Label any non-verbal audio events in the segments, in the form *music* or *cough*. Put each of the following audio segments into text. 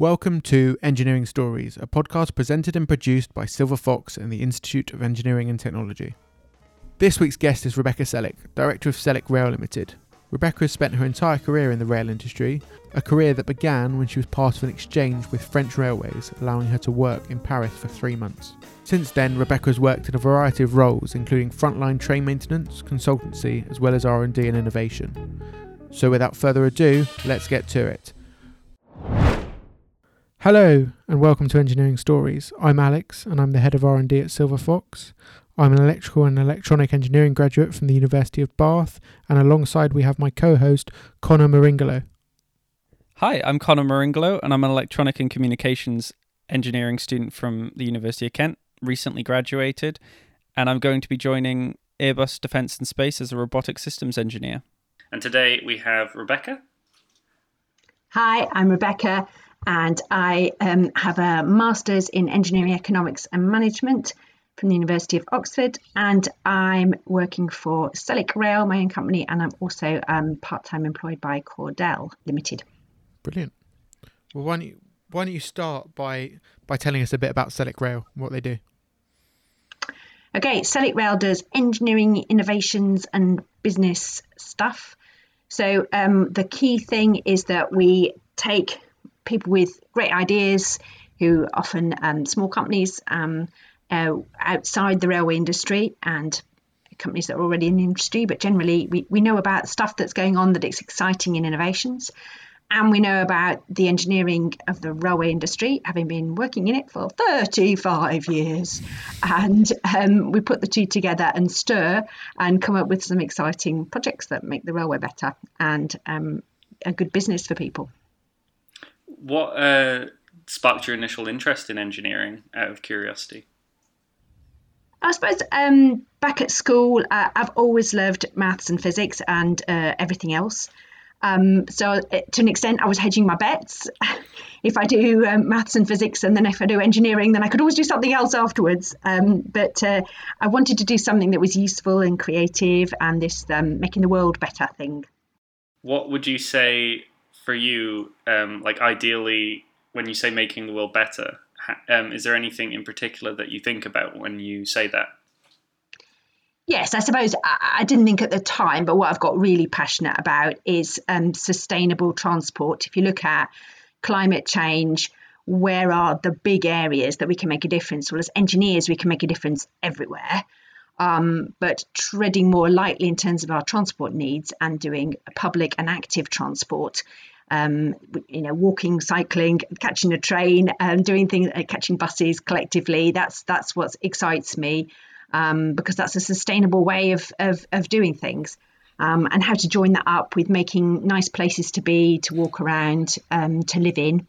Welcome to Engineering Stories, a podcast presented and produced by Silver Fox and the Institute of Engineering and Technology. This week's guest is Rebecca Selleck, Director of Selleck Rail Limited. Rebecca has spent her entire career in the rail industry, a career that began when she was part of an exchange with French Railways, allowing her to work in Paris for three months. Since then, Rebecca has worked in a variety of roles, including frontline train maintenance, consultancy, as well as R&D and innovation. So without further ado, let's get to it. Hello and welcome to Engineering Stories. I'm Alex and I'm the head of R&D at Silver Fox. I'm an electrical and electronic engineering graduate from the University of Bath and alongside we have my co-host Connor Maringolo. Hi, I'm Connor Maringolo and I'm an electronic and communications engineering student from the University of Kent, recently graduated, and I'm going to be joining Airbus Defence and Space as a robotic systems engineer. And today we have Rebecca. Hi, I'm Rebecca and I um, have a master's in engineering economics and management from the University of Oxford, and I'm working for Selleck Rail, my own company, and I'm also um, part-time employed by Cordel Limited. Brilliant. Well, why don't you, why don't you start by by telling us a bit about Selleck Rail, what they do? Okay, Selleck Rail does engineering, innovations, and business stuff. So um, the key thing is that we take people with great ideas who often um, small companies um, uh, outside the railway industry and companies that are already in the industry, but generally we, we know about stuff that's going on that is exciting in innovations. And we know about the engineering of the railway industry, having been working in it for 35 years. And um, we put the two together and stir and come up with some exciting projects that make the railway better and um, a good business for people what uh, sparked your initial interest in engineering out of curiosity? I suppose um, back at school, uh, I've always loved maths and physics and uh, everything else. Um, so, uh, to an extent, I was hedging my bets. *laughs* if I do um, maths and physics, and then if I do engineering, then I could always do something else afterwards. Um, but uh, I wanted to do something that was useful and creative, and this um, making the world better thing. What would you say for you, um, like ideally, when you say making the world better, um, is there anything in particular that you think about when you say that? Yes, I suppose I, didn't think at the time, but what I've got really passionate about is um, sustainable transport. If you look at climate change, where are the big areas that we can make a difference? Well, as engineers, we can make a difference everywhere. Um, but treading more lightly in terms of our transport needs and doing public and active transport um, you know, walking, cycling, catching a train, um, doing things, uh, catching buses collectively. That's that's what excites me um, because that's a sustainable way of of, of doing things. Um, and how to join that up with making nice places to be, to walk around, um, to live in,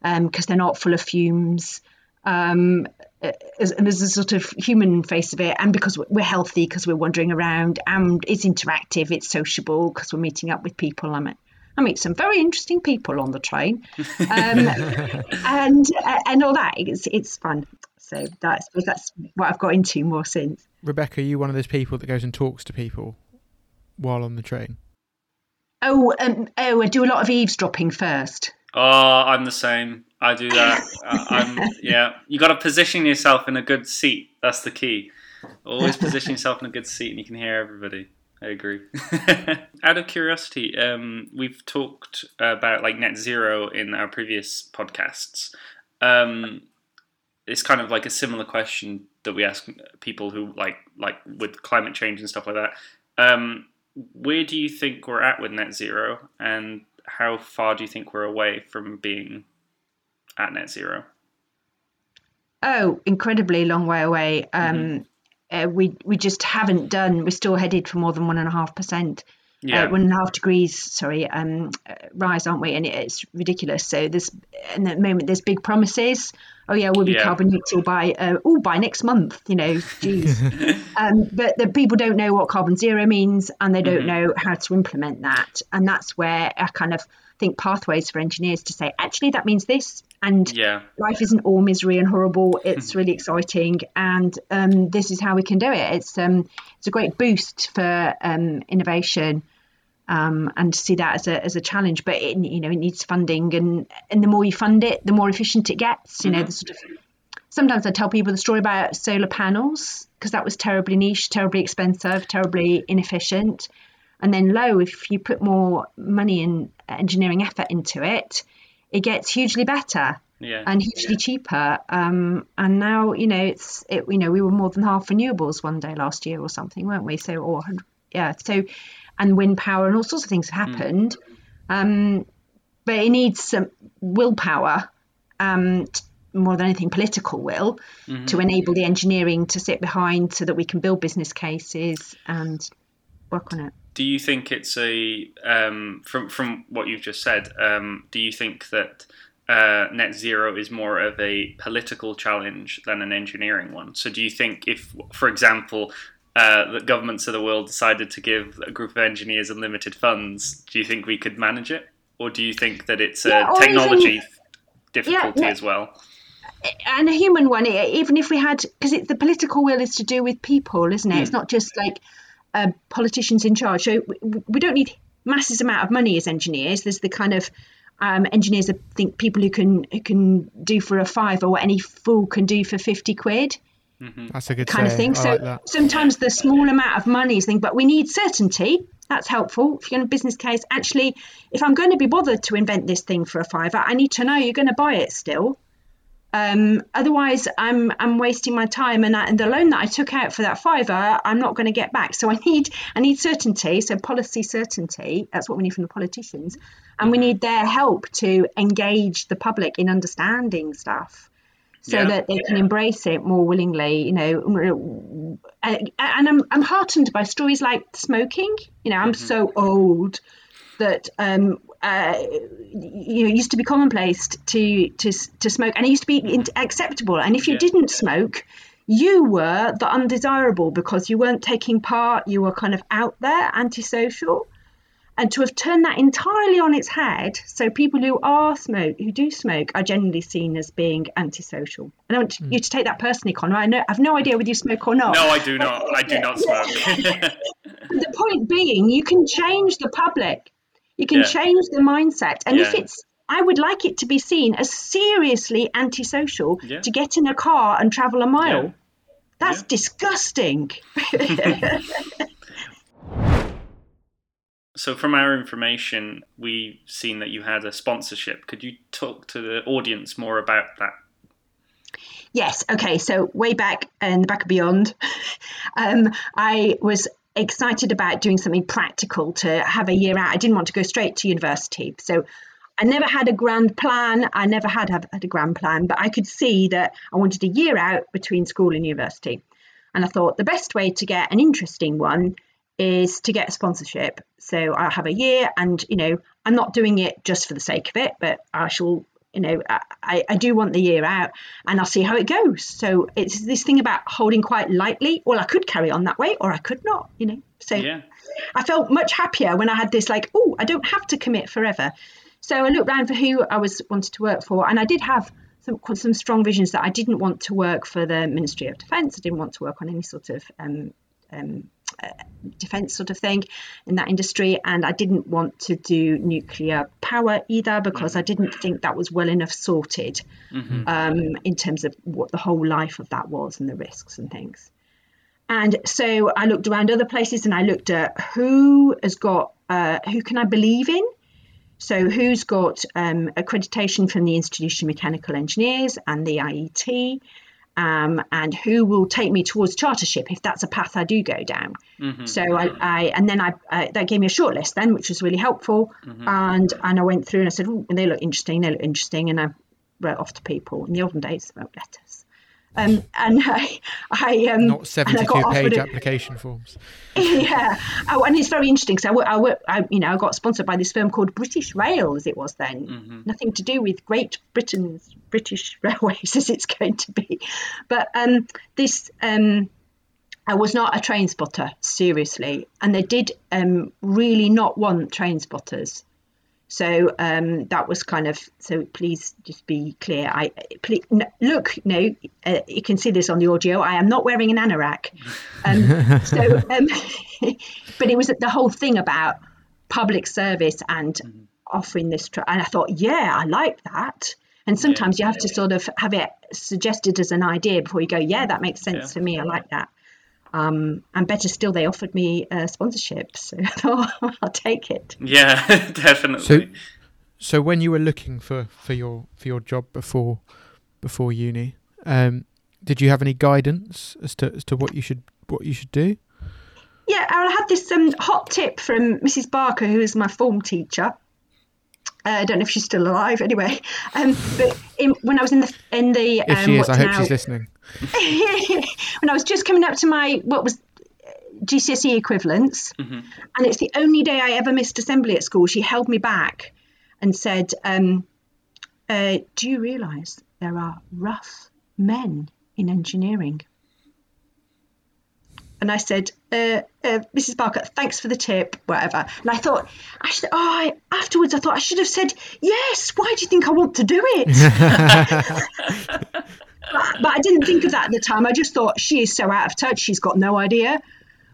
because um, they're not full of fumes. Um, uh, and there's a sort of human face of it, and because we're healthy, because we're wandering around, and it's interactive, it's sociable, because we're meeting up with people. I'm I meet some very interesting people on the train, um, *laughs* and uh, and all that. It's it's fun. So that's that's what I've got into more since. Rebecca, are you one of those people that goes and talks to people while on the train? Oh, um, oh, I do a lot of eavesdropping first. Oh, I'm the same. I do that. *laughs* uh, I'm yeah. You got to position yourself in a good seat. That's the key. Always position yourself in a good seat, and you can hear everybody. I agree. *laughs* Out of curiosity, um, we've talked about like net zero in our previous podcasts. Um, it's kind of like a similar question that we ask people who like like with climate change and stuff like that. Um, where do you think we're at with net zero, and how far do you think we're away from being at net zero? Oh, incredibly long way away. Um, mm-hmm uh, we we just haven't done. We're still headed for more than one and a half percent. Uh, yeah. Uh, one and a half degrees, sorry, um, uh, rise, aren't we? And it's ridiculous. So there's, in the moment, there's big promises. Oh yeah, we'll be yeah. carbon neutral by, uh, oh, by next month. You know, geez. *laughs* um, but the people don't know what carbon zero means, and they don't mm-hmm. know how to implement that. And that's where I kind of think pathways for engineers to say, actually, that means this, and yeah. life isn't all misery and horrible. It's *laughs* really exciting, and um, this is how we can do it. It's um, it's a great boost for um, innovation. um, and to see that as a as a challenge. But it, you know, it needs funding, and and the more you fund it, the more efficient it gets. You know, the sort of sometimes I tell people the story about solar panels because that was terribly niche, terribly expensive, terribly inefficient. And then low, if you put more money and engineering effort into it, it gets hugely better Yeah. and hugely cheaper. Um, and now, you know, it's it, you know, we were more than half renewables one day last year or something, weren't we? So, or yeah, so, and wind power and all sorts of things have happened. Um, but it needs some willpower, um, t- more than anything, political will, to enable the engineering to sit behind so that we can build business cases and work on it. Do you think it's a um, from from what you've just said? Um, do you think that uh, net zero is more of a political challenge than an engineering one? So, do you think if, for example, uh, the governments of the world decided to give a group of engineers unlimited funds, do you think we could manage it, or do you think that it's a Yeah, technology even- difficulty yeah. as well? and a human one, even if we had, because the political will is to do with people, isn't it? It's Hmm. not just like uh, politicians in charge. So we, we don't need masses amount of money as engineers. There's the kind of um, engineers that think people who can who can do for a five or what any fool can do for fifty quid That's a good kind of thing. I So like that. sometimes the small amount of money is thing, but we need certainty. That's helpful. If you're in a business case, actually, if I'm going to be bothered to invent this thing for a fiver, I need to know you're going to buy it still. Um, otherwise, I'm I'm wasting my time, and, I, and the loan that I took out for that fiver, I'm not going to get back. So I need I need certainty. So policy certainty. That's what we need from the politicians, and we need their help to engage the public in understanding stuff so Yeah. that they can embrace it more willingly. You know, and and I'm I'm heartened by stories like smoking. You know, I'm so old that um, uh, you know used to be commonplace to to to smoke, and it used to be acceptable. And if you Yeah. didn't smoke, you were the undesirable because you weren't taking part. You were kind of out there, antisocial. And to have turned that entirely on its head, so people who are smoke, who do smoke, are generally seen as being antisocial. And I want you to take that personally, Connor. I know I've no idea whether you smoke or not. No, I do not. I do not smoke. *laughs* the point being you can change the public you can Yeah. change the mindset and if it's i would like it to be seen as seriously antisocial Yeah. to get in a car and travel a mile Yeah. that's Yeah. disgusting *laughs* *laughs* So, from our information, we've seen that you had a sponsorship. Could you talk to the audience more about that? Yes. Okay. So way back in the back of beyond, *laughs* um, I was excited about doing something practical to have a year out. I didn't want to go straight to university, so I never had a grand plan. I never had had a grand plan, but I could see that I wanted a year out between school and university, and I thought the best way to get an interesting one is to get a sponsorship. So I'll have a year, and you know, I'm not doing it just for the sake of it, but I shall you know, I, I do want the year out and I'll see how it goes. So it's this thing about holding quite lightly. Well, I could carry on that way or I could not, you know. So Yeah. I felt much happier when I had this like, oh, I don't have to commit forever. So I looked around for who I was wanted to work for, and I did have some some strong visions that I didn't want to work for the Ministry of Defence. I didn't want to work on any sort of um, um, defence sort of thing in that industry, and I didn't want to do nuclear power either because I didn't think that was well enough sorted um, in terms of what the whole life of that was and the risks and things. And so I looked around other places and I looked at who has got, uh, who can I believe in? So who's got um, accreditation from the Institution of Mechanical Engineers and the IET? Um, and who will take me towards chartership if that's a path I do go down. So I, I and then I uh, that gave me a short list then, which was really helpful. And and I went through and I said, oh, they look interesting, they look interesting, and I wrote off to people. In the olden days, wrote letters. Um, and I, I um, Not and I 72 got offered page a- application forms. *laughs* yeah, oh, and it's very interesting. So I, wo- I, work, I, you know, I got sponsored by this firm called British Rail, as it was then. Nothing to do with Great Britain's British *laughs* Railways, as it's going to be. But um, this, um, I was not a train spotter, seriously, and they did um, really not want train spotters. So um, that was kind of so. Please just be clear. I please, n look. No, uh, you can see this on the audio. I am not wearing an anorak. Um, *laughs* so, um, *laughs* but it was the whole thing about public service and mm-hmm. offering this. Tra- and I thought, yeah, I like that. And sometimes yeah. you have to sort of have it suggested as an idea before you go, yeah, that makes sense yeah. for me. I like that. Um, and better still, they offered me a sponsorship, so *laughs* I thought I'll take it. Yeah, *laughs* definitely. So, so when you were looking for, for your for your job before before uni, um, did you have any guidance as to as to what you should what you should do? Yeah, I had this um, hot tip from Mrs. Barker, who is my form teacher. Uh, I don't know if she's still alive. Anyway, um, but in, when I was in the in the if she um, is, I hope now, she's listening. *laughs* when I was just coming up to my what was GCSE equivalents, mm-hmm. and it's the only day I ever missed assembly at school. She held me back and said, um, uh, "Do you realise there are rough men in engineering?" And I said, uh, uh, Mrs. Barker, thanks for the tip, whatever. And I thought, I should, oh, I, afterwards I thought I should have said, yes, why do you think I want to do it? *laughs* *laughs* but, but, I didn't think of that at the time. I just thought, she is so out of touch, she's got no idea.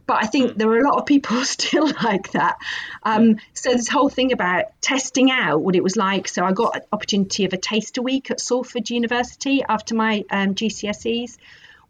But I think there are a lot of people *laughs* still like that. Um, so this whole thing about testing out what it was like. So I got an opportunity of a taster week at Salford University after my um, GCSEs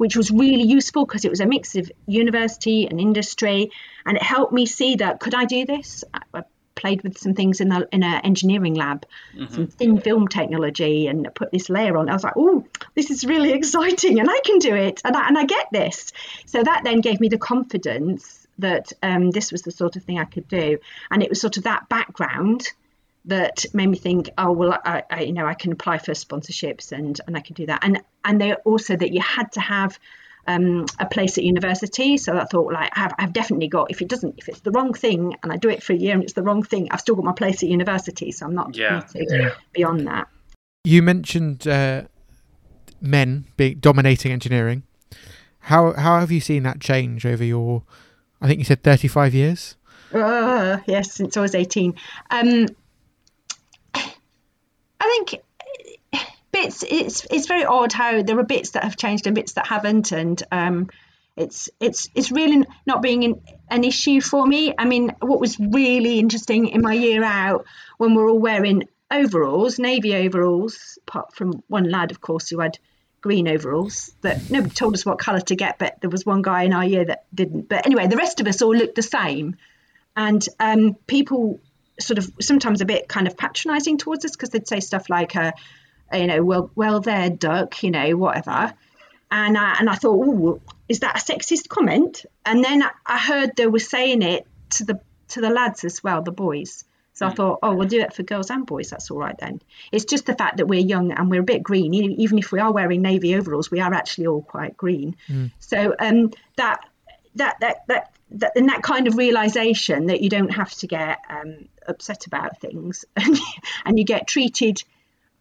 which was really useful because it was a mix of university and industry, and it helped me see that could I do this? I played with some things in the in an engineering lab, mm-hmm. some thin film technology, and put this layer on. I was like, oh, this is really *laughs* exciting, and I can do it, and I, and I get this. So that then gave me the confidence that um, this was the sort of thing I could do, and it was sort of that background that made me think, oh well, I, I, you know I can apply for sponsorships and and I can do that, and and they also that you had to have um, a place at university. So I thought like I've, I've definitely got if it doesn't if it's the wrong thing and I do it for a year and it's the wrong thing, I've still got my place at university. So I'm not yeah. beyond that. You mentioned uh, men being dominating engineering. How how have you seen that change over your? I think you said 35 years. Uh, yes, since I was 18. Um, I think bits. It's it's very odd how there are bits that have changed and bits that haven't, and um, it's it's it's really not being an, an issue for me. I mean, what was really interesting in my year out when we're all wearing overalls, navy overalls, apart from one lad, of course, who had green overalls that nobody told us what colour to get, but there was one guy in our year that didn't. But anyway, the rest of us all looked the same, and um, people sort of sometimes a bit kind of patronizing towards us because they'd say stuff like, uh, you know, well, well, there, duck, you know, whatever. And I, and I thought, oh, is that a sexist comment? And then I heard they were saying it to the to the lads as well, the boys. So I hmm. thought, oh, we'll do it for girls and boys. That's all right then. It's just the fact that we're young and we're a bit green. Even if we are wearing navy overalls, we are actually all quite green. Mm. So um, that that that that that, and that kind of realization that you don't have to get um, upset about things. *laughs* And, and you get treated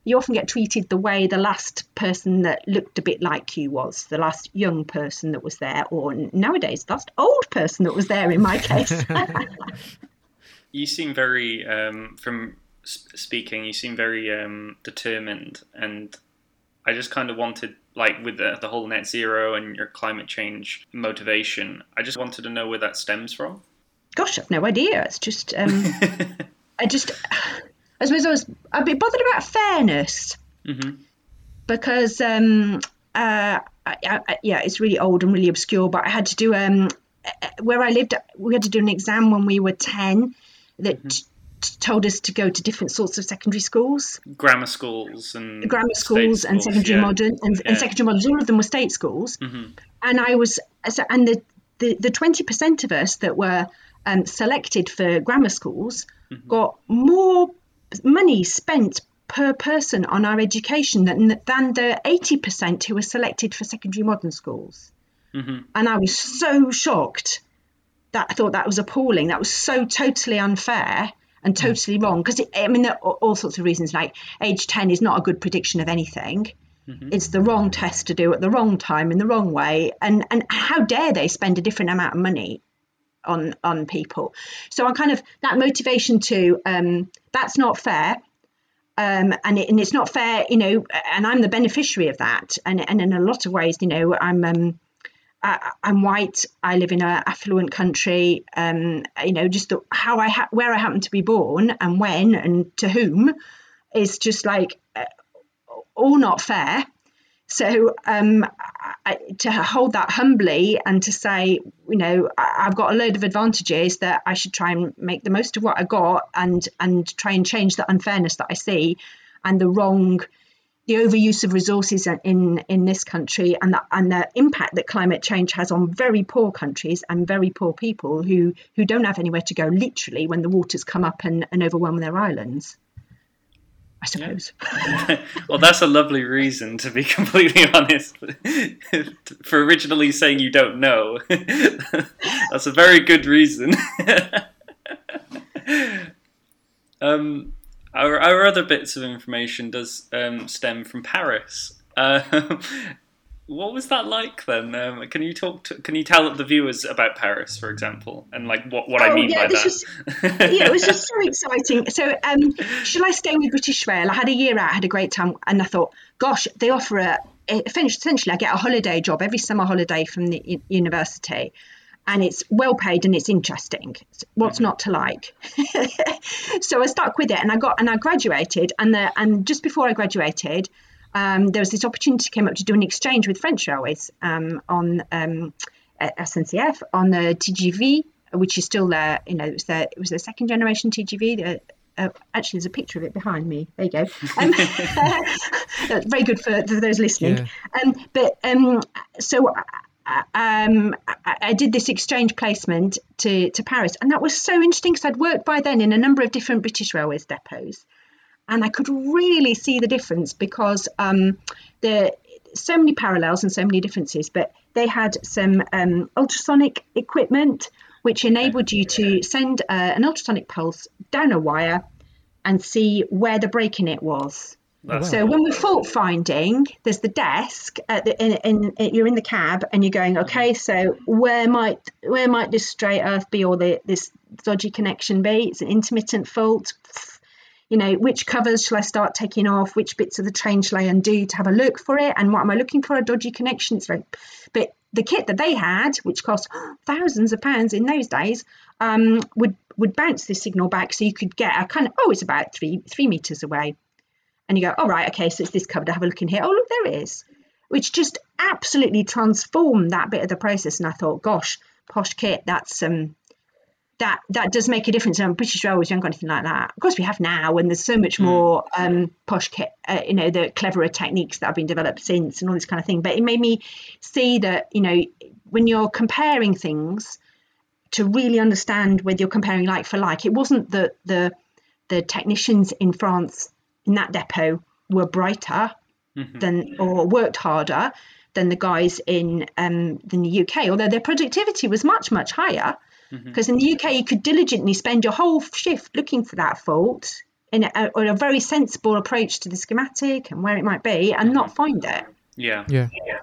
you often get treated the way the last person that looked a bit like you was the last young person that was there or nowadays the last old person that was there in my case. *laughs* *laughs* You seem very um, from speaking you seem very um, determined and i just kind of wanted like with the, the whole net zero and your climate change motivation. I just wanted to know where that stems from. Gosh, I've no idea. It's just, um, *laughs* I just, I suppose I was, I'd be bothered about fairness mm-hmm. because, um, uh, I, I, yeah, it's really old and really obscure, but I had to do, um, where I lived, we had to do an exam when we were 10 that mm-hmm told us to go to different sorts of secondary schools, grammar schools and grammar schools and secondary yeah. modern and, yeah. and, secondary modern. All of them were state schools, mm-hmm. and I was and the the twenty percent of us that were um, selected for grammar schools mm-hmm. got more money spent per person on our education than than the eighty percent who were selected for secondary modern schools. Mm-hmm. And I was so shocked that I thought that was appalling. That was so totally unfair and hmm. totally wrong because I mean there are all sorts of reasons like age 10 is not a good prediction of anything mm-hmm. it's the wrong test to do at the wrong time in the wrong way and and how dare they spend a different amount of money on on people so I'm kind of that motivation to um that's not fair um, and, it, and it's not fair, you know, and I'm the beneficiary of that. And, and in a lot of ways, you know, I'm um, I, am white. I live in an affluent country. Um, you know, just the, how I ha- where I happen to be born and when and to whom is just like uh, all not fair. So um, I, to hold that humbly and to say, you know, I, have got a load of advantages that I should try and make the most of what I got and and try and change the unfairness that I see and the wrong the overuse of resources in in this country and the, and the impact that climate change has on very poor countries and very poor people who who don't have anywhere to go literally when the waters come up and, and overwhelm their islands I suppose. Yeah. *laughs* *laughs* well, that's a lovely reason, to be *laughs* completely honest. For originally saying you don't know, that's a very good reason. um, our, our other bits of information does um, stem from Paris. Uh, *laughs* what was that like then? Um, can you talk? To, can you tell the viewers about Paris, for example, and like what, what oh, I mean yeah, by that? Was, yeah, it was just so exciting. So, um, shall I stay with British Rail? I had a year out, I had a great time, and I thought, gosh, they offer a essentially I get a holiday job every summer holiday from the university, and it's well paid and it's interesting. What's mm-hmm. not to like? *laughs* so I stuck with it, and I got and I graduated, and the and just before I graduated um, there was this opportunity came up to do an exchange with French Railways um, on um, SNCF on the TGV, which is still there. You know, it was the it was the second generation TGV. Uh, actually, there's a picture of it behind me. There you go. Um, *laughs* *laughs* very good for, for those listening. Yeah. Um, but um, so um, I, I, did this exchange placement to, to Paris, and that was so interesting because I'd worked by then in a number of different British Railways depots and I could really see the difference because um, there so many parallels and so many differences. But they had some um, ultrasonic equipment which enabled you to send uh, an ultrasonic pulse down a wire and see where the break in it was. Oh, so when we're fault finding, there's the desk. At the, in, in, in, you're in the cab, and you're going, okay. So where might where might this straight earth be, or the, this dodgy connection be? It's an intermittent fault you know, which covers shall I start taking off? Which bits of the train shall I undo to have a look for it? And what am I looking for? A dodgy connection. It's very, but the kit that they had, which cost *gasps* thousands of pounds in those days, um, would would bounce this signal back, so you could get a kind of oh, it's about three three meters away, and you go, all oh, right, okay, so it's this covered. I have a look in here. Oh, look, there it is, which just absolutely transformed that bit of the process. And I thought, gosh, posh kit, that's um, that that does make a difference. And British Railways haven't got anything like that. Of course, we have now, and there's so much hmm. more um, posh, uh, you know, the cleverer techniques that have been developed since, and all this kind of thing. But it made me see that, you know, when you're comparing things, to really understand whether you're comparing like for like, it wasn't that the the technicians in France in that depot were brighter mm-hmm. than or worked harder than the guys in um, in the UK, although their productivity was much much higher because mm-hmm. in the UK, you could diligently spend your whole shift looking for that fault in a, or a very sensible approach to the schematic and where it might be and not mm-hmm. find it. Yeah. Yeah. Yeah.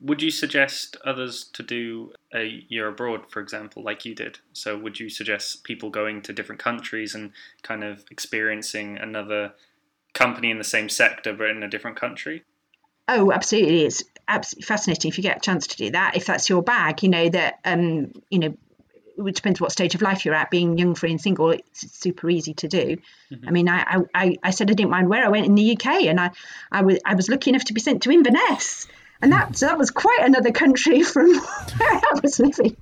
Would you suggest others to do a year abroad, for example, like you did? So, would you suggest people going to different countries and kind of experiencing another company in the same sector but in a different country? Oh, absolutely. It's absolutely fascinating if you get a chance to do that. If that's your bag, you know, that, um, you know, it depends what stage of life you're at. Being young, free, and single, it's super easy to do. Mm-hmm. I mean, I, I, I said I didn't mind where I went in the UK, and I, I was I was lucky enough to be sent to Inverness, and that that was quite another country *laughs* from where I was living.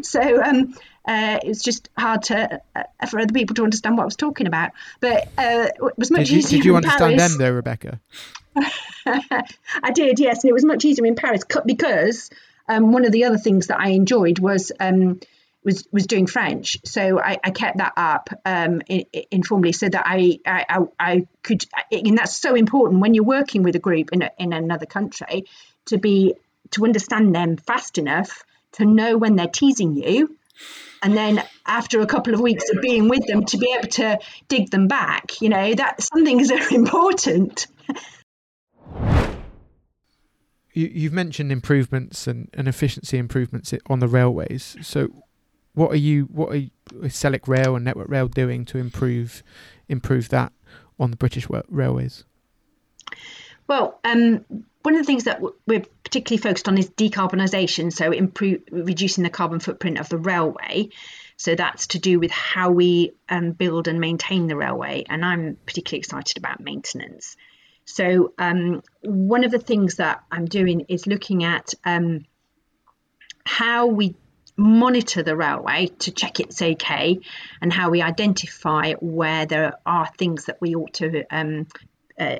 So um, uh, it was just hard to uh, for other people to understand what I was talking about. But uh, it was much did you, easier. Did you understand Paris. them though, Rebecca? *laughs* I did, yes, and it was much easier in Paris because um, one of the other things that I enjoyed was um, was was doing French, so I, I kept that up um, in, informally, so that I, I I could, and that's so important when you're working with a group in a, in another country to be to understand them fast enough to know when they're teasing you, and then after a couple of weeks of being with them to be able to dig them back. You know that some things are *laughs* important. You, have mentioned improvements and, and efficiency improvements on the railways. So, what are you what are, is Selleck Rail and Network Rail doing to improve improve that on the British Railways? Well, um, one of the things that we're particularly focused on is decarbonisation, so improve reducing the carbon footprint of the railway. So that's to do with how we um, build and maintain the railway, and I'm particularly excited about maintenance. So um, one of the things that I'm doing is looking at um, how we monitor the railway to check it's okay, and how we identify where there are things that we ought to um, uh,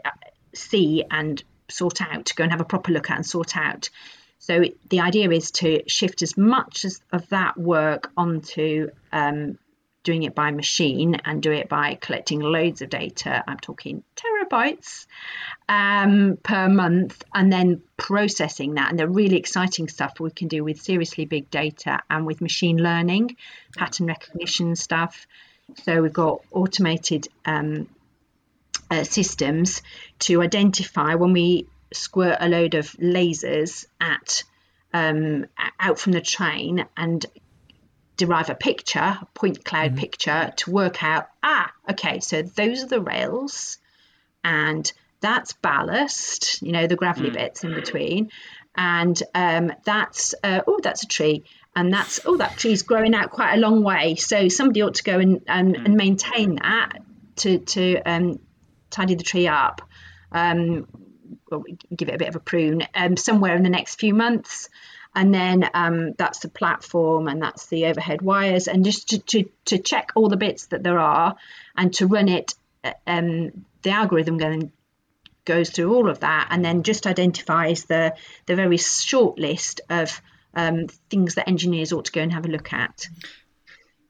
see and sort out, to go and have a proper look at and sort out. So the idea is to shift as much as of that work onto um, doing it by machine and do it by collecting loads of data. I'm talking terabytes um, per month, and then processing that. And the really exciting stuff we can do with seriously big data and with machine learning, pattern recognition stuff. So we've got automated um, uh, systems to identify when we squirt a load of lasers at um, out from the train and derive a picture, a point cloud mm-hmm. picture, to work out ah, okay, so those are the rails, and that's ballast, you know, the gravelly mm. bits in between, and um, that's uh, oh, that's a tree, and that's oh, that tree's growing out quite a long way, so somebody ought to go and and, mm. and maintain that to to um, tidy the tree up. Um, give it a bit of a prune um, somewhere in the next few months and then um, that's the platform and that's the overhead wires and just to, to, to check all the bits that there are and to run it um, the algorithm going goes through all of that and then just identifies the the very short list of um, things that engineers ought to go and have a look at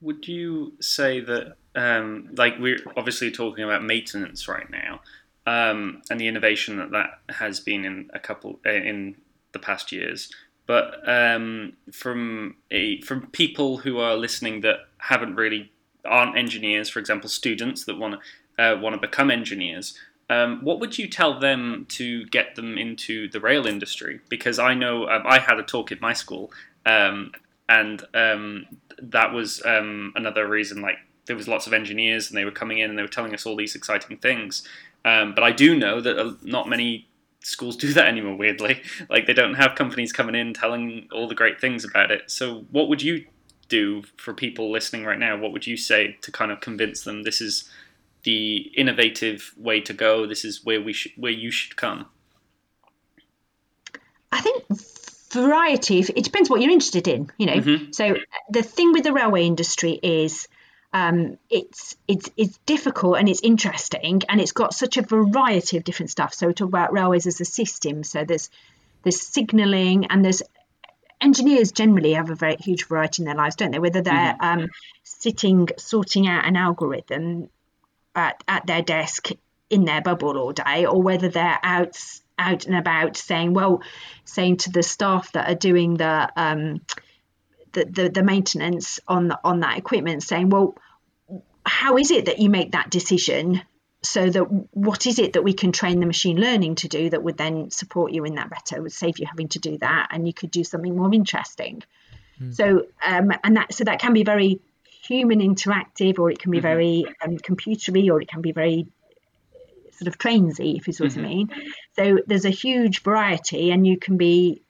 would you say that um, like we're obviously talking about maintenance right now um, and the innovation that that has been in a couple uh, in the past years but um, from a, from people who are listening that haven't really aren't engineers, for example, students that want to uh, want to become engineers. Um, what would you tell them to get them into the rail industry? Because I know um, I had a talk at my school, um, and um, that was um, another reason. Like there was lots of engineers, and they were coming in and they were telling us all these exciting things. Um, but I do know that uh, not many schools *laughs* do that anymore weirdly. Like they don't have companies coming in telling all the great things about it. So what would you do for people listening right now? What would you say to kind of convince them this is the innovative way to go? This is where we should where you should come? I think variety it depends what you're interested in you know. Mm-hmm. so the thing with the railway industry is um, it's it's it's difficult and it's interesting and it's got such a variety of different stuff. So we talk about railways as a system. So there's there's signalling and there's engineers generally have a very huge variety in their lives, don't they? Whether they're mm-hmm. um, sitting sorting out an algorithm at, at their desk in their bubble all day, or whether they're out out and about saying, well, saying to the staff that are doing the um, the, the, the maintenance on the, on that equipment, saying, well, how is it that you make that decision? So that what is it that we can train the machine learning to do that would then support you in that better, would save you having to do that, and you could do something more interesting. Mm. So um, and that so that can be very human interactive, or it can be mm-hmm. very um, computery, or it can be very sort of trainsy, if you see mm-hmm. what I mm-hmm. mean. So there's a huge variety, and you can be,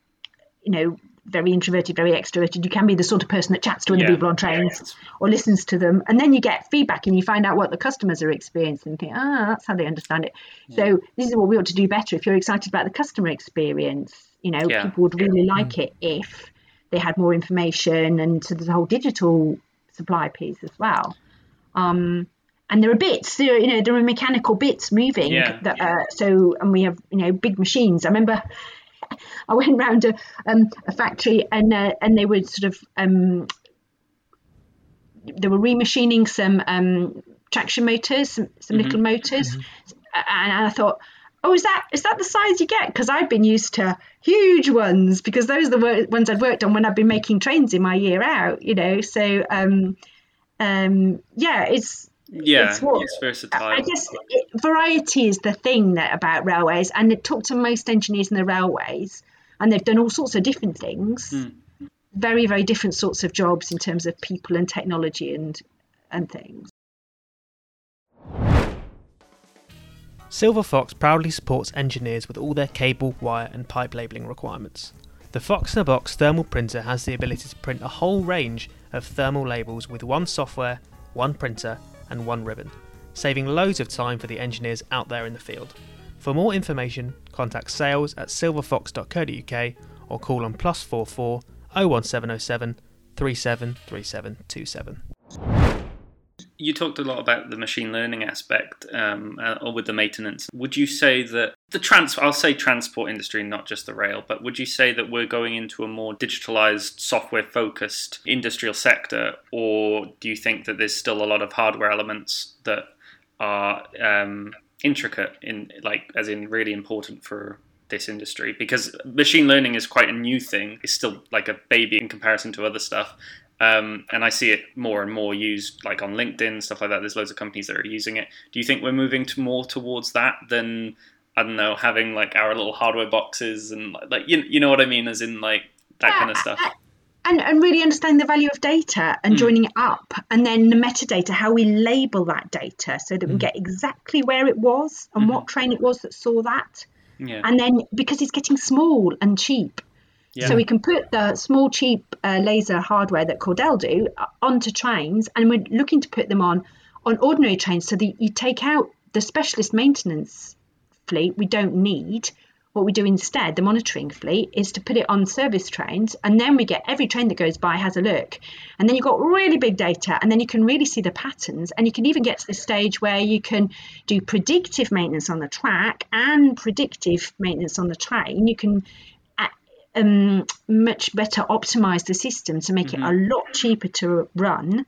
you know, very introverted, very extroverted. You can be the sort of person that chats to other yeah. people on trains yeah. or listens to them, and then you get feedback and you find out what the customers are experiencing and think, ah, that's how they understand it. Yeah. So this is what we ought to do better. If you're excited about the customer experience, you know, people would really like mm. it if they had more information, and so there's a whole digital supply piece as well. Um, and there are bits, there are, you know, there are mechanical bits moving. Yeah. That, uh, so, and we have, you know, big machines. I remember *laughs* I went round a, um, a factory and uh, and they were sort of um, they were remachining some um, traction motors, some, some mm-hmm. little motors, mm-hmm. and I thought, oh, is that is that the size you get? Because I've been used to huge ones because those are the ones I've worked on when I've been making trains in my year out, you know. So um, um, yeah, it's yeah, it's, what, it's versatile. I guess it, variety is the thing that about railways, and they talk to most engineers in the railways, and they've done all sorts of different things, mm. very very different sorts of jobs in terms of people and technology and and things. Silver Fox proudly supports engineers with all their cable, wire, and pipe labelling requirements. The Fox in a Box thermal printer has the ability to print a whole range of thermal labels with one software, one printer, and one ribbon, saving loads of time for the engineers out there in the field. For more information, contact sales at silverfox.co.uk or call on plus 44 01707 373727. You talked a lot about the machine learning aspect, um, uh, or with the maintenance. Would you say that the trans I'll say transport industry, not just the rail, but would you say that we're going into a more digitalized, software focused industrial sector, or do you think that there's still a lot of hardware elements that are um, intricate in like as in really important for this industry because machine learning is quite a new thing. It's still like a baby in comparison to other stuff. Um, and I see it more and more used, like on LinkedIn, stuff like that. There's loads of companies that are using it. Do you think we're moving to more towards that than I don't know, having like our little hardware boxes and like you, you know what I mean, as in like that Yeah, kind of stuff. and, and really understand the value of data and Mm. joining it up and then the metadata how we label that data so that we get exactly where it was and what train it was that saw that Yeah, and then because it's getting small and cheap so we can put the small cheap uh, laser hardware that Cordel do uh, onto trains and we're looking to put them on on ordinary trains so that you take out the specialist maintenance fleet we don't need. What we do instead the monitoring fleet is to put it on service trains and then we get every train that goes by has a look. And then you've got really big data and then you can really see the patterns and you can even get to the stage where you can do predictive maintenance on the track and predictive maintenance on the train. You can um, much better optimize the system to make it a lot cheaper to run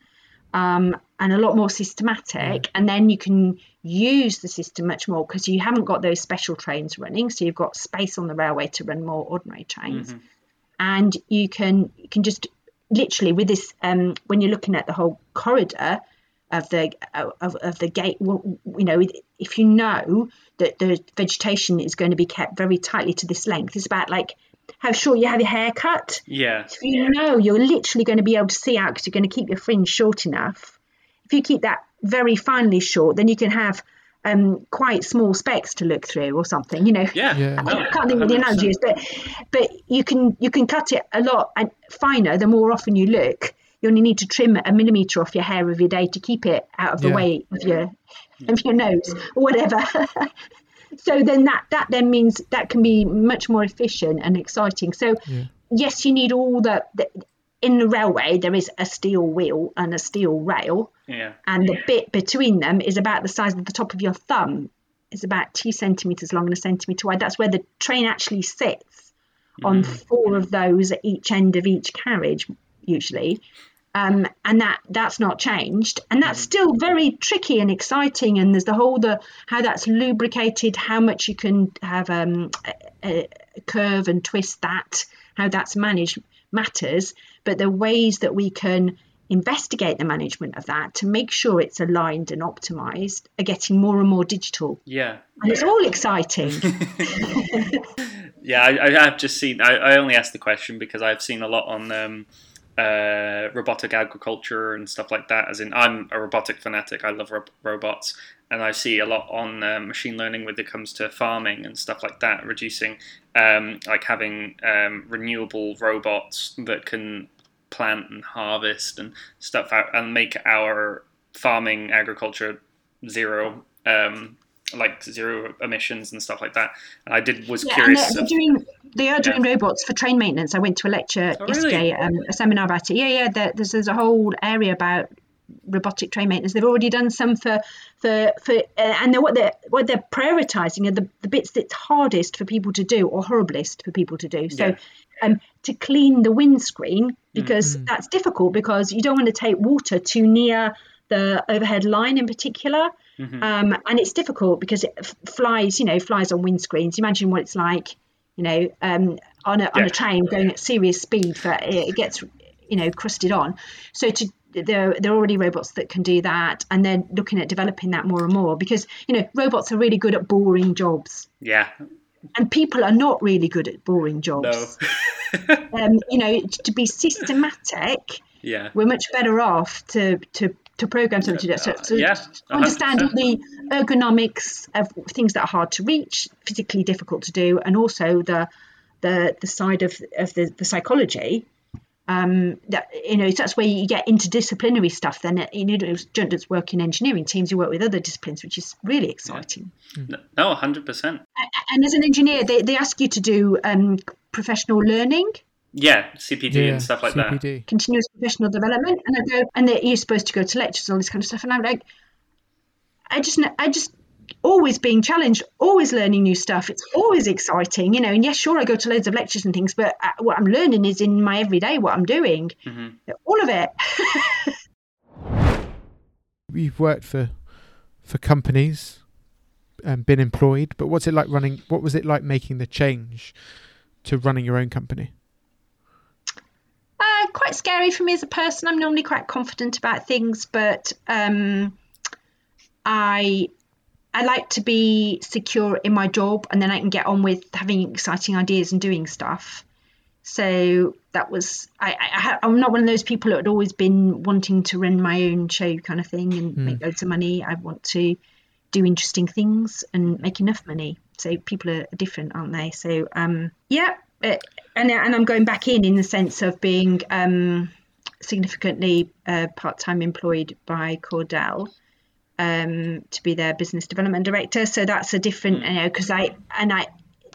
um, and a lot more systematic. And then you can use the system much more because you haven't got those special trains running. So you've got space on the railway to run more ordinary trains. And you can you can just literally with this um, when you're looking at the whole corridor of the of, of the gate well, you know if you know that the vegetation is going to be kept very tightly to this length it's about like how short you have your hair cut yeah, if you know you're literally going to be able to see out because you're going to keep your fringe short enough if you keep that very finely short then you can have um, quite small specks to look through or something you know yeah. Yeah. no, I can't think what the 100%. analogy is, but but you can you can cut it a lot and finer the more often you look. You only need to trim a millimeter off your hair every day to keep it out of the Yeah. way of your of your nose or whatever. *laughs* so then that that then means that can be much more efficient and exciting. So Yeah. yes, you need all the, the in the railway there is a steel wheel and a steel rail Yeah, and the bit between them is about the size of the top of your thumb. It's about two centimeters long and a centimeter wide. That's where the train actually sits on mm. four of those at each end of each carriage, usually. Um, and that that's not changed, and that's still very tricky and exciting. And there's the whole the how that's lubricated, how much you can have um, a, a curve and twist that, how that's managed matters. But the ways that we can investigate the management of that to make sure it's aligned and optimized are getting more and more digital yeah. and it's all exciting *laughs* *laughs* Yeah, I, I have just seen. I, I only asked the question because I've seen a lot on um, uh, robotic agriculture and stuff like that. As in, I'm a robotic fanatic. I love ro- robots, and I see a lot on um, machine learning when it comes to farming and stuff like that. Reducing, um, like having um, renewable robots that can plant and harvest and stuff out and make our farming agriculture zero. Um, like zero emissions and stuff like that. And I did was Yeah, and curious. they're, of- they're doing they are doing Yeah. robots for train maintenance. I went to a lecture Oh, really? yesterday, um, a seminar about it. Yeah, yeah. There, there's there's a whole area about robotic train maintenance. They've already done some for for for, uh, and they're, what they're what they're prioritising are the, the bits that's hardest for people to do or horriblest for people to do. So. Yeah. Um, to clean the windscreen because that's difficult because you don't want to take water too near the overhead line in particular um, and it's difficult because it f- flies, you know, flies on windscreens. Imagine what it's like, you know, um, on a on Yeah. a train going at serious speed for it, it gets, you know, crusted on. So to there, there are already robots that can do that, and they're looking at developing that more and more because you know robots are really good at boring jobs, yeah, and people are not really good at boring jobs. no, *laughs* Um, you know, to be *laughs* systematic yeah, we're much better off to to to program something to do. So, so Yeah, understanding the ergonomics of things that are hard to reach, physically difficult to do, and also the the the side of of the, the psychology. Um, that you know, that's where you get interdisciplinary stuff. Then you know, just work in engineering teams; you work with other disciplines, which is really exciting. No, hundred percent. And as an engineer, they, they ask you to do um, professional learning, Yeah, CPD and stuff like that. Continuous professional development, and I go, and you're supposed to go to lectures, all this kind of stuff, and I'm like, I just, kn- I just always being challenged, always learning new stuff. It's always exciting, you know. And yes, sure, I go to loads of lectures and things, but uh, what I'm learning is in my everyday, what I'm doing, hmm all of it. *laughs* You've worked for for companies and been employed, but what's it like running? What was it like making the change to running your own company? Quite scary for me as a person. I'm normally quite confident about things, but um, I I like to be secure in my job, and then I can get on with having exciting ideas and doing stuff. So that was I, I I'm not one of those people that had always been wanting to run my own show kind of thing and make loads of money. I want to do interesting things and make enough money. So people are different, aren't they? So um, yeah, uh, and and I'm going back in in the sense of being um, significantly uh, part-time employed by Cordel um, to be their business development director. So that's a different, you know, because I and I,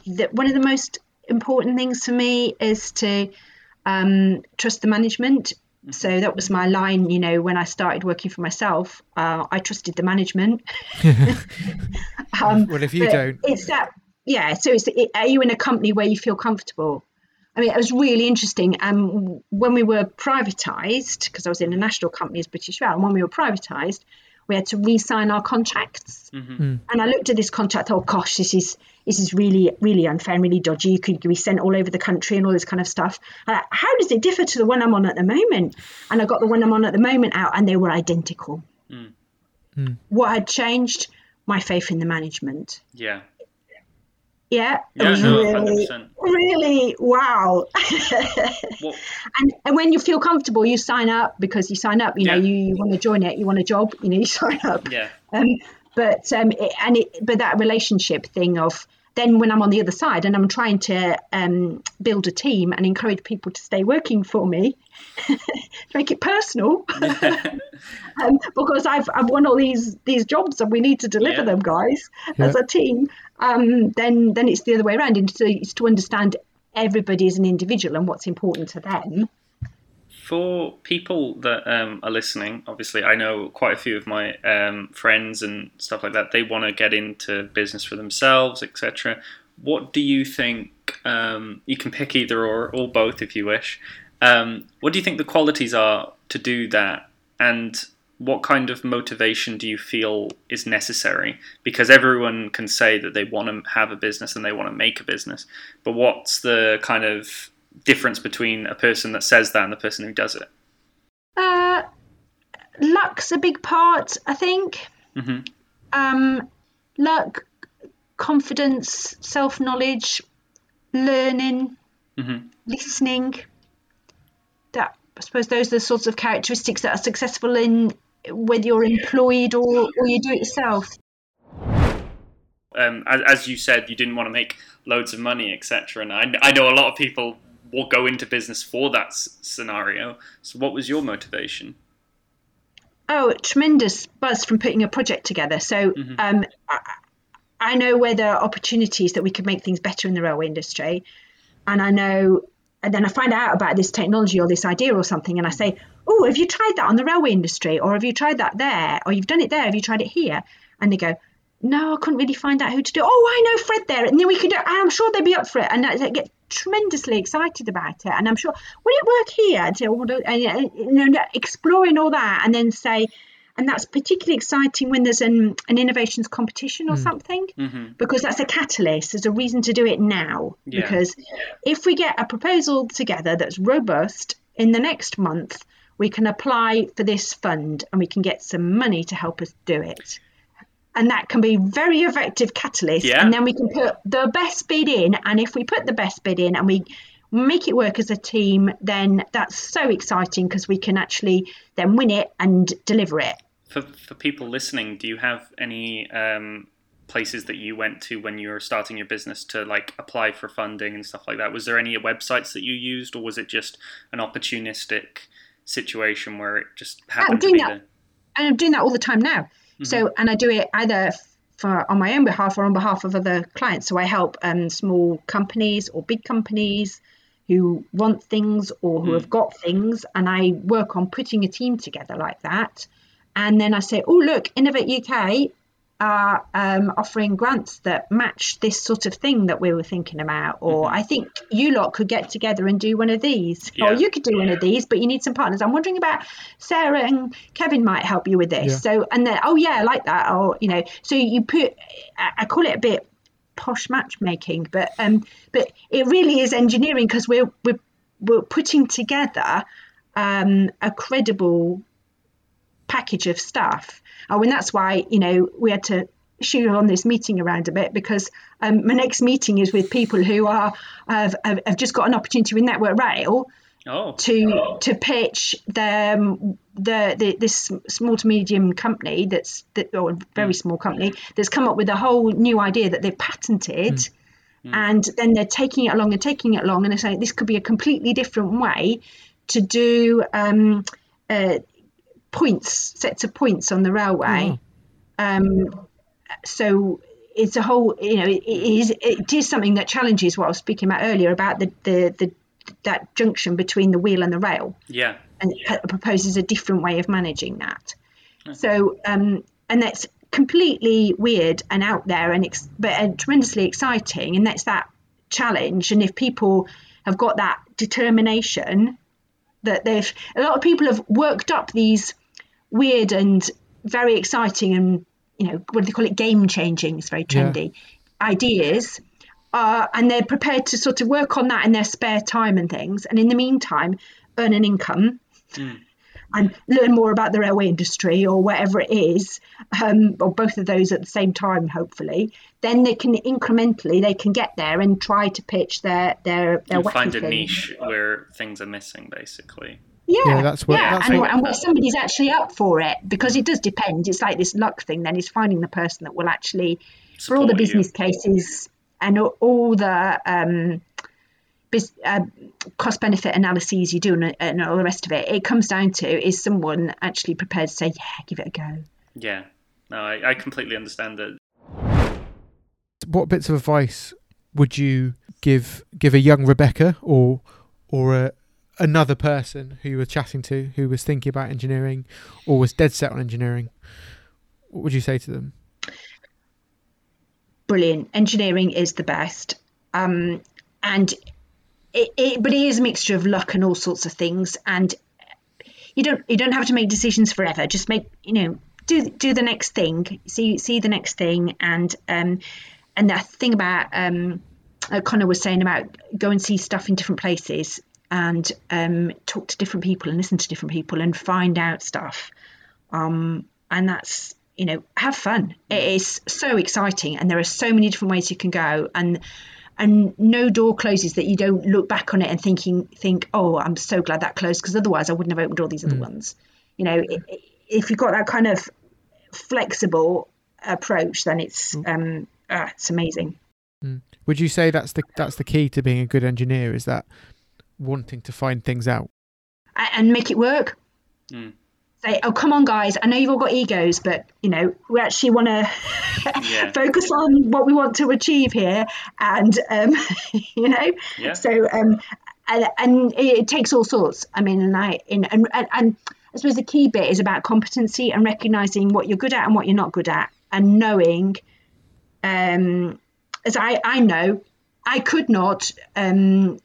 the, one of the most important things for me is to um, trust the management. So that was my line, you know, when I started working for myself. Uh, I trusted the management. *laughs* *laughs* um, Well, if you don't, it's that yeah so it's it, are you in a company where you feel comfortable? I mean it was really interesting um when we were privatized because i was in a national company as british rail and when we were privatized we had to re-sign our contracts. Hmm and i looked at this contract oh gosh this is this is really really unfair and really dodgy. You could be sent all over the country and all this kind of stuff. And I, how does it differ to the one i'm on at the moment? And i got the one i'm on at the moment out and they were identical. Mm. Mm. what had changed? My faith in the management. Yeah. Yeah, it Yeah, was no, really, 100%. really wow. What, *laughs* and, and when you feel comfortable, you sign up because you sign up. You know, Yeah. you, you want to join it, you want a job. You know, you *laughs* sign up. yeah. Um, but um, it, and it, but that relationship thing of then when I'm on the other side and I'm trying to um, build a team and encourage people to stay working for me, to *laughs* make it personal, *laughs* um, because I've I've won all these these jobs and we need to deliver Yeah. them, guys, Yeah. as a team. Um, then then it's the other way around, and so it's to understand everybody as an individual and what's important to them. For people that um, are listening, obviously, I know quite a few of my um, friends and stuff like that. They want to get into business for themselves, etc. What do you think? Um, you can pick either or, or both if you wish. Um, what do you think the qualities are to do that, and what kind of motivation do you feel is necessary? Because everyone can say that they want to have a business and they want to make a business, but what's the kind of difference between a person that says that and the person who does it? Uh, luck's a big part, I think. hmm um, luck, confidence, self knowledge, learning, hmm listening. That I suppose those are the sorts of characteristics that are successful in whether you're employed or, or you do it yourself. Um, as, as you said, you didn't want to make loads of money, etc. And I, I know a lot of people will go into business for that s- scenario. So, what was your motivation? Oh, tremendous buzz from putting a project together. So um, I, I know where there are opportunities that we could make things better in the railway industry. And I know, and then I find out about this technology or this idea or something, and I say, Oh, have you tried that on the railway industry? Or have you tried that there? Or you've done it there? Have you tried it here? And they go, No, I couldn't really find out who to do. Oh, I know Fred there. And then we could do. I'm sure they'd be up for it. And I get tremendously excited about it. And I'm sure, will it work here? And, so, well, do- and, uh, you know, exploring all that and then say, and that's particularly exciting when there's an, an innovations competition or something hmm because that's a catalyst there's a reason to do it now Yeah. because if we get a proposal together that's robust in the next month we can apply for this fund and we can get some money to help us do it and that can be very effective catalyst Yeah. and then we can put the best bid in and if we put the best bid in and we make it work as a team, then that's so exciting because we can actually then win it and deliver it. For, for people listening, do you have any um, places that you went to when you were starting your business to like apply for funding and stuff like that? Was there any websites that you used, or was it just an opportunistic situation where it just happened to doing be that. there? And I'm doing that all the time now. So, and I do it either for on my own behalf or on behalf of other clients. So I help um, small companies or big companies who want things or who have got things, and I work on putting a team together like that. And then I say, oh look, Innovate UK are um, offering grants that match this sort of thing that we were thinking about. Or I think you lot could get together and do one of these. Or you could do one of these, but you need some partners. I'm wondering about Sarah and Kevin might help you with this. Yeah. So, and then, oh yeah, I like that. Or, you know, so you put, I I call it a bit posh matchmaking, but um, but it really is engineering because we're we're we're putting together um, a credible package of stuff. Oh, and that's why you know we had to shoot on this meeting around a bit because um, my next meeting is with people who are have, have, have just got an opportunity with Network Rail Oh, to to pitch the, the the this small to medium company that's that or a very small company that's come up with a whole new idea that they've patented. And then they're taking it along and taking it along and they're saying this could be a completely different way to do um, uh, points sets of points on the railway um, so it's a whole you know it, it is it is something that challenges what I was speaking about earlier about the the, the that junction between the wheel and the rail yeah. and it proposes a different way of managing that. So, um, and that's completely weird and out there, and ex- but uh, tremendously exciting. And that's that challenge. And if people have got that determination, that they've a lot of people have worked up these weird and very exciting and you know what do they call it game changing? It's very Yeah. trendy ideas. Uh, and they're prepared to sort of work on that in their spare time and things, and in the meantime, earn an income and learn more about the railway industry or whatever it is, um, or both of those at the same time, hopefully. Then they can incrementally they can get there and try to pitch their their their You find a thing. niche where things are missing, basically. Yeah, Yeah, that's what- yeah, that's and, what- and where somebody's actually up for it because it does depend. It's like this luck thing. Then is finding the person that will actually, for all the Support you. business cases and all, all the um, bus- uh, cost benefit analyses you do and, and all the rest of it, it comes down to is someone actually prepared to say, yeah, give it a go. Yeah. No, I, I completely understand that. What bits of advice would you give give a young Rebecca or or a, another person who you were chatting to who was thinking about engineering or was dead set on engineering? What would you say to them? brilliant. Engineering is the best. Um, and it, it, but it is a mixture of luck and all sorts of things. And you don't you don't have to make decisions forever. Just make you know do do the next thing. See see the next thing. And um, and that thing about um, uh, Connor was saying about go and see stuff in different places and um, talk to different people and listen to different people and find out stuff. Um, and that's you know have fun. It is so exciting, and there are so many different ways you can go, and and no door closes that you don't look back on it and thinking think oh I'm so glad that closed because otherwise I wouldn't have opened all these other ones. You know if you've got that kind of flexible approach, then it's um ah, it's amazing. Would you say that's the that's the key to being a good engineer? Is that wanting to find things out? And make it work. Mm. Say, oh come on, guys! I know you've all got egos, but you know we actually want to Yeah. *laughs* focus on what we want to achieve here, and um, *laughs* you know, Yeah. so um, and, and it takes all sorts. I mean, and I in and, and and I suppose the key bit is about competency and recognizing what you're good at and what you're not good at, and knowing, um, as I I know, I could not um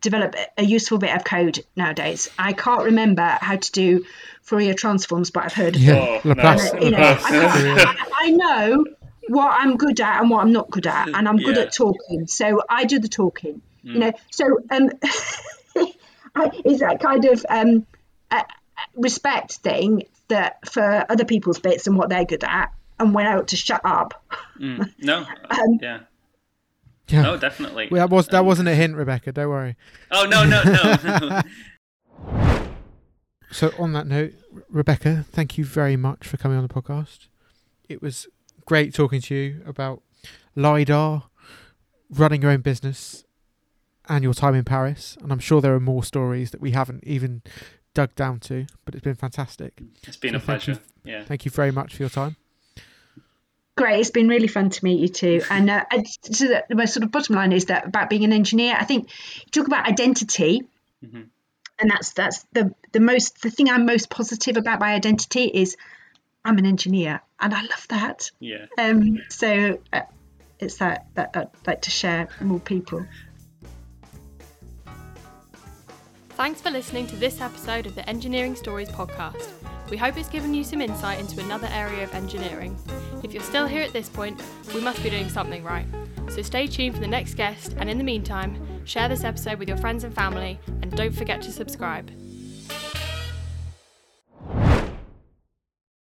develop a useful bit of code nowadays. I can't remember how to do Fourier transforms, but I've heard of them. Oh, Laplace. no. You know, Laplace. I, can't- I- I know what I'm good at and what I'm not good at, and I'm good Yeah. at talking, so I do the talking. You know, so um, *laughs* I, it's that kind of um, uh, respect thing that for other people's bits and what they're good at, and when I ought to shut up. Mm. No. *laughs* Um, yeah. Yeah, No, definitely. Well, that was that Um, wasn't a hint, Rebecca. Don't worry. Oh no, no, no. *laughs* So on that note, Rebecca, thank you very much for coming on the podcast. It was great talking to you about lidar, running your own business, and your time in Paris. And I'm sure there are more stories that we haven't even dug down to, but it's been fantastic. it's been So a thank you. pleasure. Yeah. Thank you very much for your time. Great, it's been really fun to meet you too. *laughs* And uh, so the, the most sort of bottom line is that about being an engineer, I think you talk about identity, Mhm. and that's that's the the most the thing I'm most positive about my identity is I'm an engineer, and I love that. Yeah. Um, so uh, it's that that I'd like to share more people. Thanks for listening to this episode of the Engineering Stories podcast. We hope it's given you some insight into another area of engineering. If you're still here at this point, we must be doing something right. So stay tuned for the next guest, and in the meantime, share this episode with your friends and family, and don't forget to subscribe.